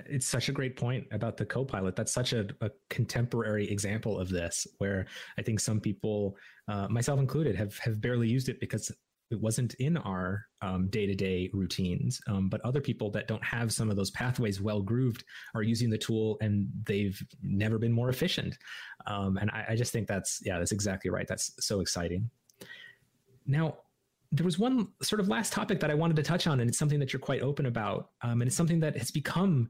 It's such a great point about the Copilot. That's such a, a contemporary example of this, where I think some people, uh, myself included, have have barely used it because it wasn't in our um, day-to-day routines. Um, but other people that don't have some of those pathways well grooved are using the tool and they've never been more efficient. Um, and I, I, just think that's yeah that's exactly right. That's so exciting. Now there was one sort of last topic that i wanted to touch on and it's something that you're quite open about um, and it's something that has become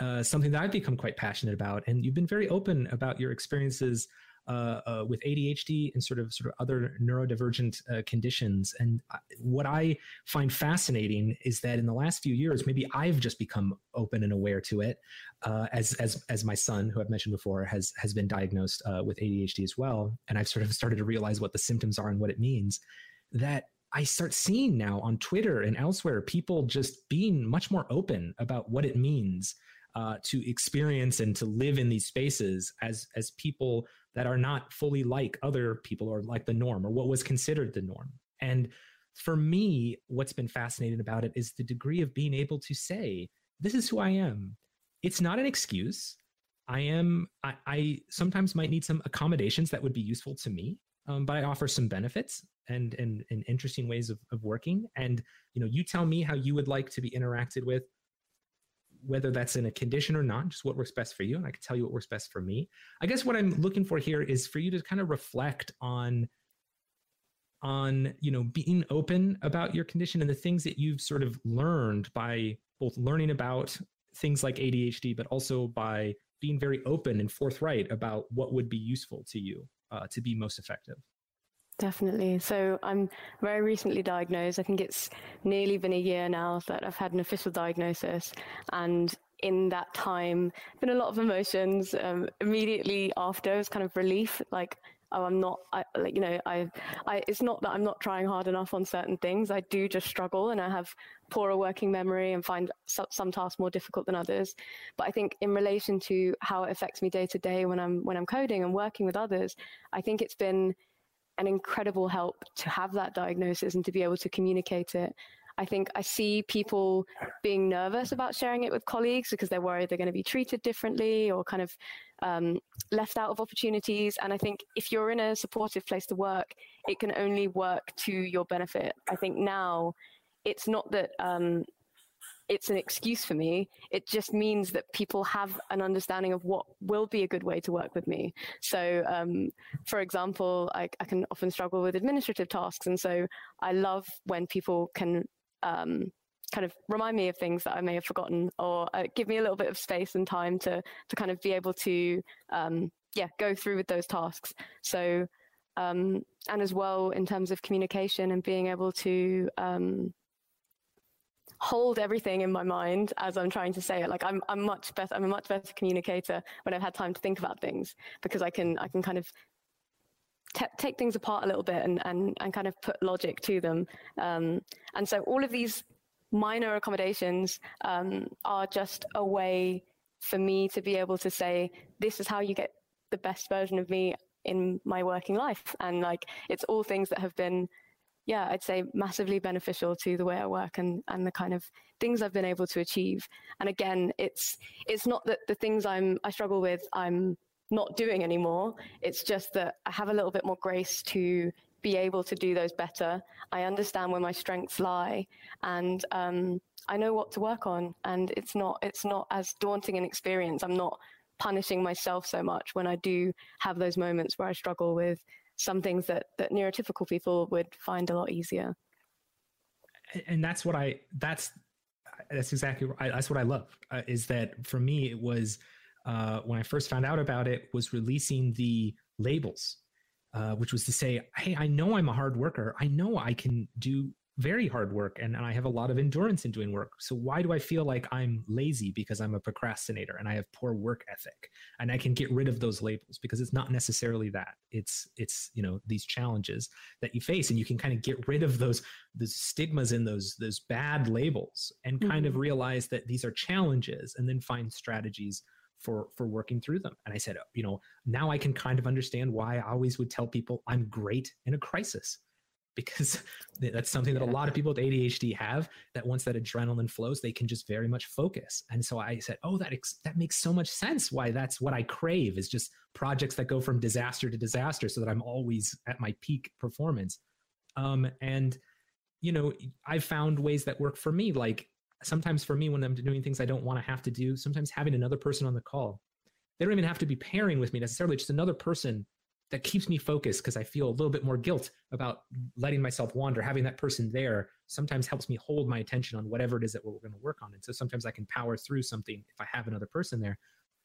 uh, something that i've become quite passionate about. And you've been very open about your experiences uh, uh, with ADHD and sort of sort of other neurodivergent uh, conditions. And what I find fascinating is that in the last few years, maybe I've just become open and aware to it, uh, as as as my son, who I've mentioned before, has has been diagnosed uh, with ADHD as well, and I've sort of started to realize what the symptoms are and what it means. That I start seeing now on Twitter and elsewhere people just being much more open about what it means uh, to experience and to live in these spaces as as people that are not fully like other people or like the norm or what was considered the norm. And for me, what's been fascinating about it is the degree of being able to say, this is who I am. It's not an excuse. I am, I, I sometimes might need some accommodations that would be useful to me, um, but I offer some benefits and, and, and interesting ways of, of working. And, you know, you tell me how you would like to be interacted with whether that's in a condition or not, just what works best for you. And I can tell you what works best for me. I guess what I'm looking for here is for you to kind of reflect on on you know being open about your condition and the things that you've sort of learned by both learning about things like ADHD, but also by being very open and forthright about what would be useful to you uh, to be most effective. Definitely. So I'm very recently diagnosed. I think it's nearly been a year now that I've had an official diagnosis. And in that time, been a lot of emotions. Um, immediately after, it was kind of relief, like, oh, I'm not, I, like, you know, I, I, it's not that I'm not trying hard enough on certain things. I do just struggle and I have poorer working memory and find some, some tasks more difficult than others. But I think in relation to how it affects me day to day when I'm, when I'm coding and working with others, I think it's been, an incredible help to have that diagnosis and to be able to communicate it. I think I see people being nervous about sharing it with colleagues because they're worried they're going to be treated differently or kind of um, left out of opportunities. And I think if you're in a supportive place to work, it can only work to your benefit. I think now it's not that um, it's an excuse for me. It just means that people have an understanding of what will be a good way to work with me. So, um, for example, I, I, can often struggle with administrative tasks. And so I love when people can um, kind of remind me of things that I may have forgotten or uh, give me a little bit of space and time to, to kind of be able to, um, yeah, go through with those tasks. So, um, and as well in terms of communication and being able to, um, hold everything in my mind as I'm trying to say it. Like I'm, I'm much better. I'm a much better communicator when I've had time to think about things because I can, I can kind of t- take things apart a little bit and, and, and kind of put logic to them. Um, and so all of these minor accommodations um, are just a way for me to be able to say, this is how you get the best version of me in my working life. And like, it's all things that have been yeah, I'd say massively beneficial to the way I work and, and the kind of things I've been able to achieve. And again, it's it's not that the things I'm I struggle with I'm not doing anymore. It's just that I have a little bit more grace to be able to do those better. I understand where my strengths lie, and um, I know what to work on. And it's not it's not as daunting an experience. I'm not punishing myself so much when I do have those moments where I struggle with some things that that neurotypical people would find a lot easier and that's what i that's that's exactly that's what i love uh, is that for me it was uh, when I first found out about it was releasing the labels, uh, which was to say, hey, I know I'm a hard worker. I know I can do very hard work and, and I have a lot of endurance in doing work. So why do I feel like I'm lazy because I'm a procrastinator and I have poor work ethic? And I can get rid of those labels because it's not necessarily that. It's it's you know these challenges that you face and you can kind of get rid of those the stigmas in those those bad labels and kind mm-hmm. of realize that these are challenges and then find strategies for for working through them and i said you know now i can kind of understand why i always would tell people i'm great in a crisis because *laughs* that's something that a lot of people with ADHD have that once that adrenaline flows they can just very much focus. And so I said oh that ex- that makes so much sense why that's what I crave is just projects that go from disaster to disaster so that I'm always at my peak performance. Um, and you know I've found ways that work for me like sometimes for me when I'm doing things I don't want to have to do sometimes having another person on the call they don't even have to be pairing with me necessarily just another person that keeps me focused because I feel a little bit more guilt about letting myself wander. Having that person there sometimes helps me hold my attention on whatever it is that we're going to work on. And so sometimes I can power through something if I have another person there.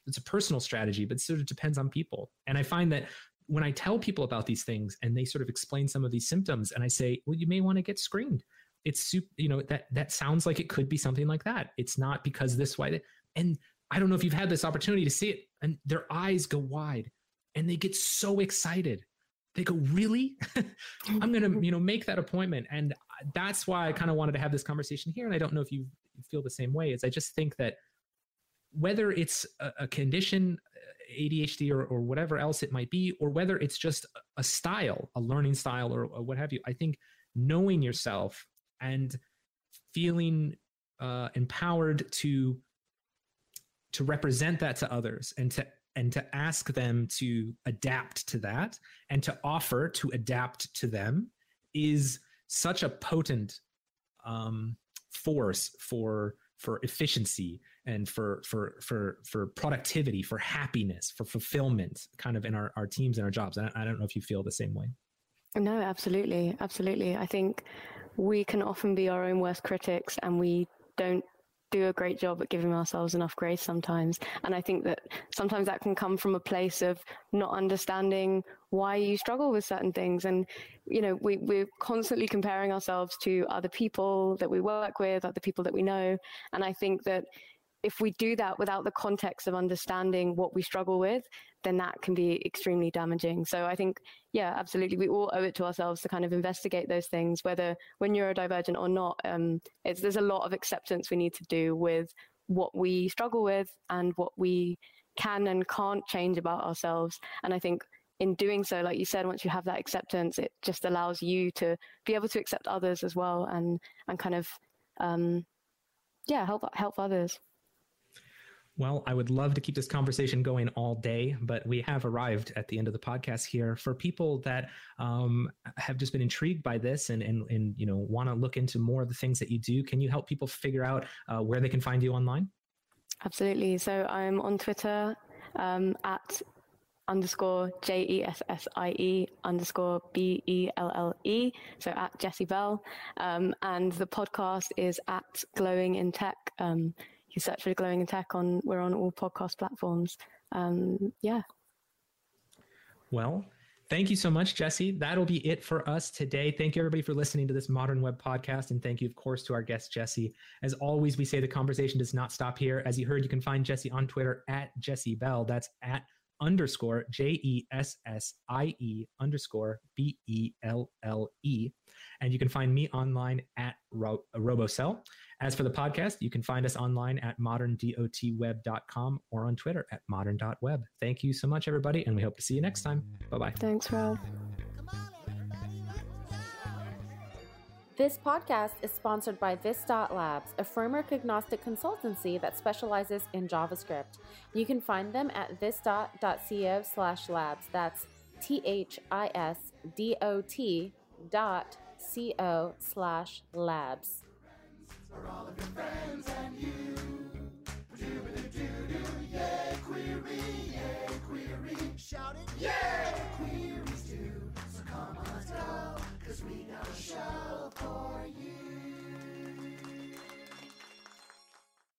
It's a personal strategy, but sort of depends on people. And I find that when I tell people about these things and they sort of explain some of these symptoms, and I say, well, you may want to get screened. It's super, you know, that that sounds like it could be something like that. It's not because this way. And I don't know if you've had this opportunity to see it, and their eyes go wide and they get so excited. They go really? *laughs* I'm gonna you know make that appointment. And that's why i kind of wanted to have this conversation here and i don't know if you feel the same way is i just think that whether it's a, a condition adhd or, or whatever else it might be or whether it's just a style a learning style or, or what have you i think knowing yourself and feeling uh, empowered to to represent that to others and to and to ask them to adapt to that and to offer to adapt to them is such a potent um, force for for efficiency and for for for for productivity for happiness for fulfillment kind of in our, our teams and our jobs. And I, I don't know if you feel the same way. No absolutely. Absolutely. I think we can often be our own worst critics and we don't do a great job at giving ourselves enough grace sometimes. And I think that sometimes that can come from a place of not understanding why you struggle with certain things. And, you know, we, we're constantly comparing ourselves to other people that we work with, other people that we know. And I think that if we do that without the context of understanding what we struggle with, then that can be extremely damaging. So I think, yeah, absolutely, we all owe it to ourselves to kind of investigate those things, whether we're neurodivergent or not. Um, there's a lot of acceptance we need to do with what we struggle with and what we can and can't change about ourselves. And I think in doing so, like you said, once you have that acceptance, it just allows you to be able to accept others as well and and kind of um, yeah help help others. Well, I would love to keep this conversation going all day, but we have arrived at the end of the podcast here. For people that um, have just been intrigued by this and and, and you know want to look into more of the things that you do, can you help people figure out uh, where they can find you online? Absolutely. So I'm on Twitter um, at underscore J E S S I E underscore B E L L E. So at Jessie Bell. Um, and the podcast is at Glowing in Tech. Um, you search for Glowing in Tech on we're on all podcast platforms. Um, yeah. Well, thank you so much, Jessie. That'll be it for us today. Thank you everybody for listening to this Modern Web podcast, and thank you, of course, to our guest Jessie. As always, we say the conversation does not stop here. As you heard, you can find Jessie on Twitter at Jessie Bell. That's at underscore J E S S I E underscore B E L L E. And you can find me online at Ro- RoboCell. As for the podcast, you can find us online at moderndotweb.com or on Twitter at modern.web. Thank you so much, everybody, and we hope to see you next time. Bye bye. Thanks, Rob. This podcast is sponsored by This Dot Labs, a framework agnostic consultancy that specializes in JavaScript. You can find them at this.co slash labs. That's T H I S D O T dot C O slash labs for all of your friends and you. Doo-doo-doo-doo, yay! query, yay! query. Shout it, yeah, queries too. So come on, let's go, cause we got a show for you.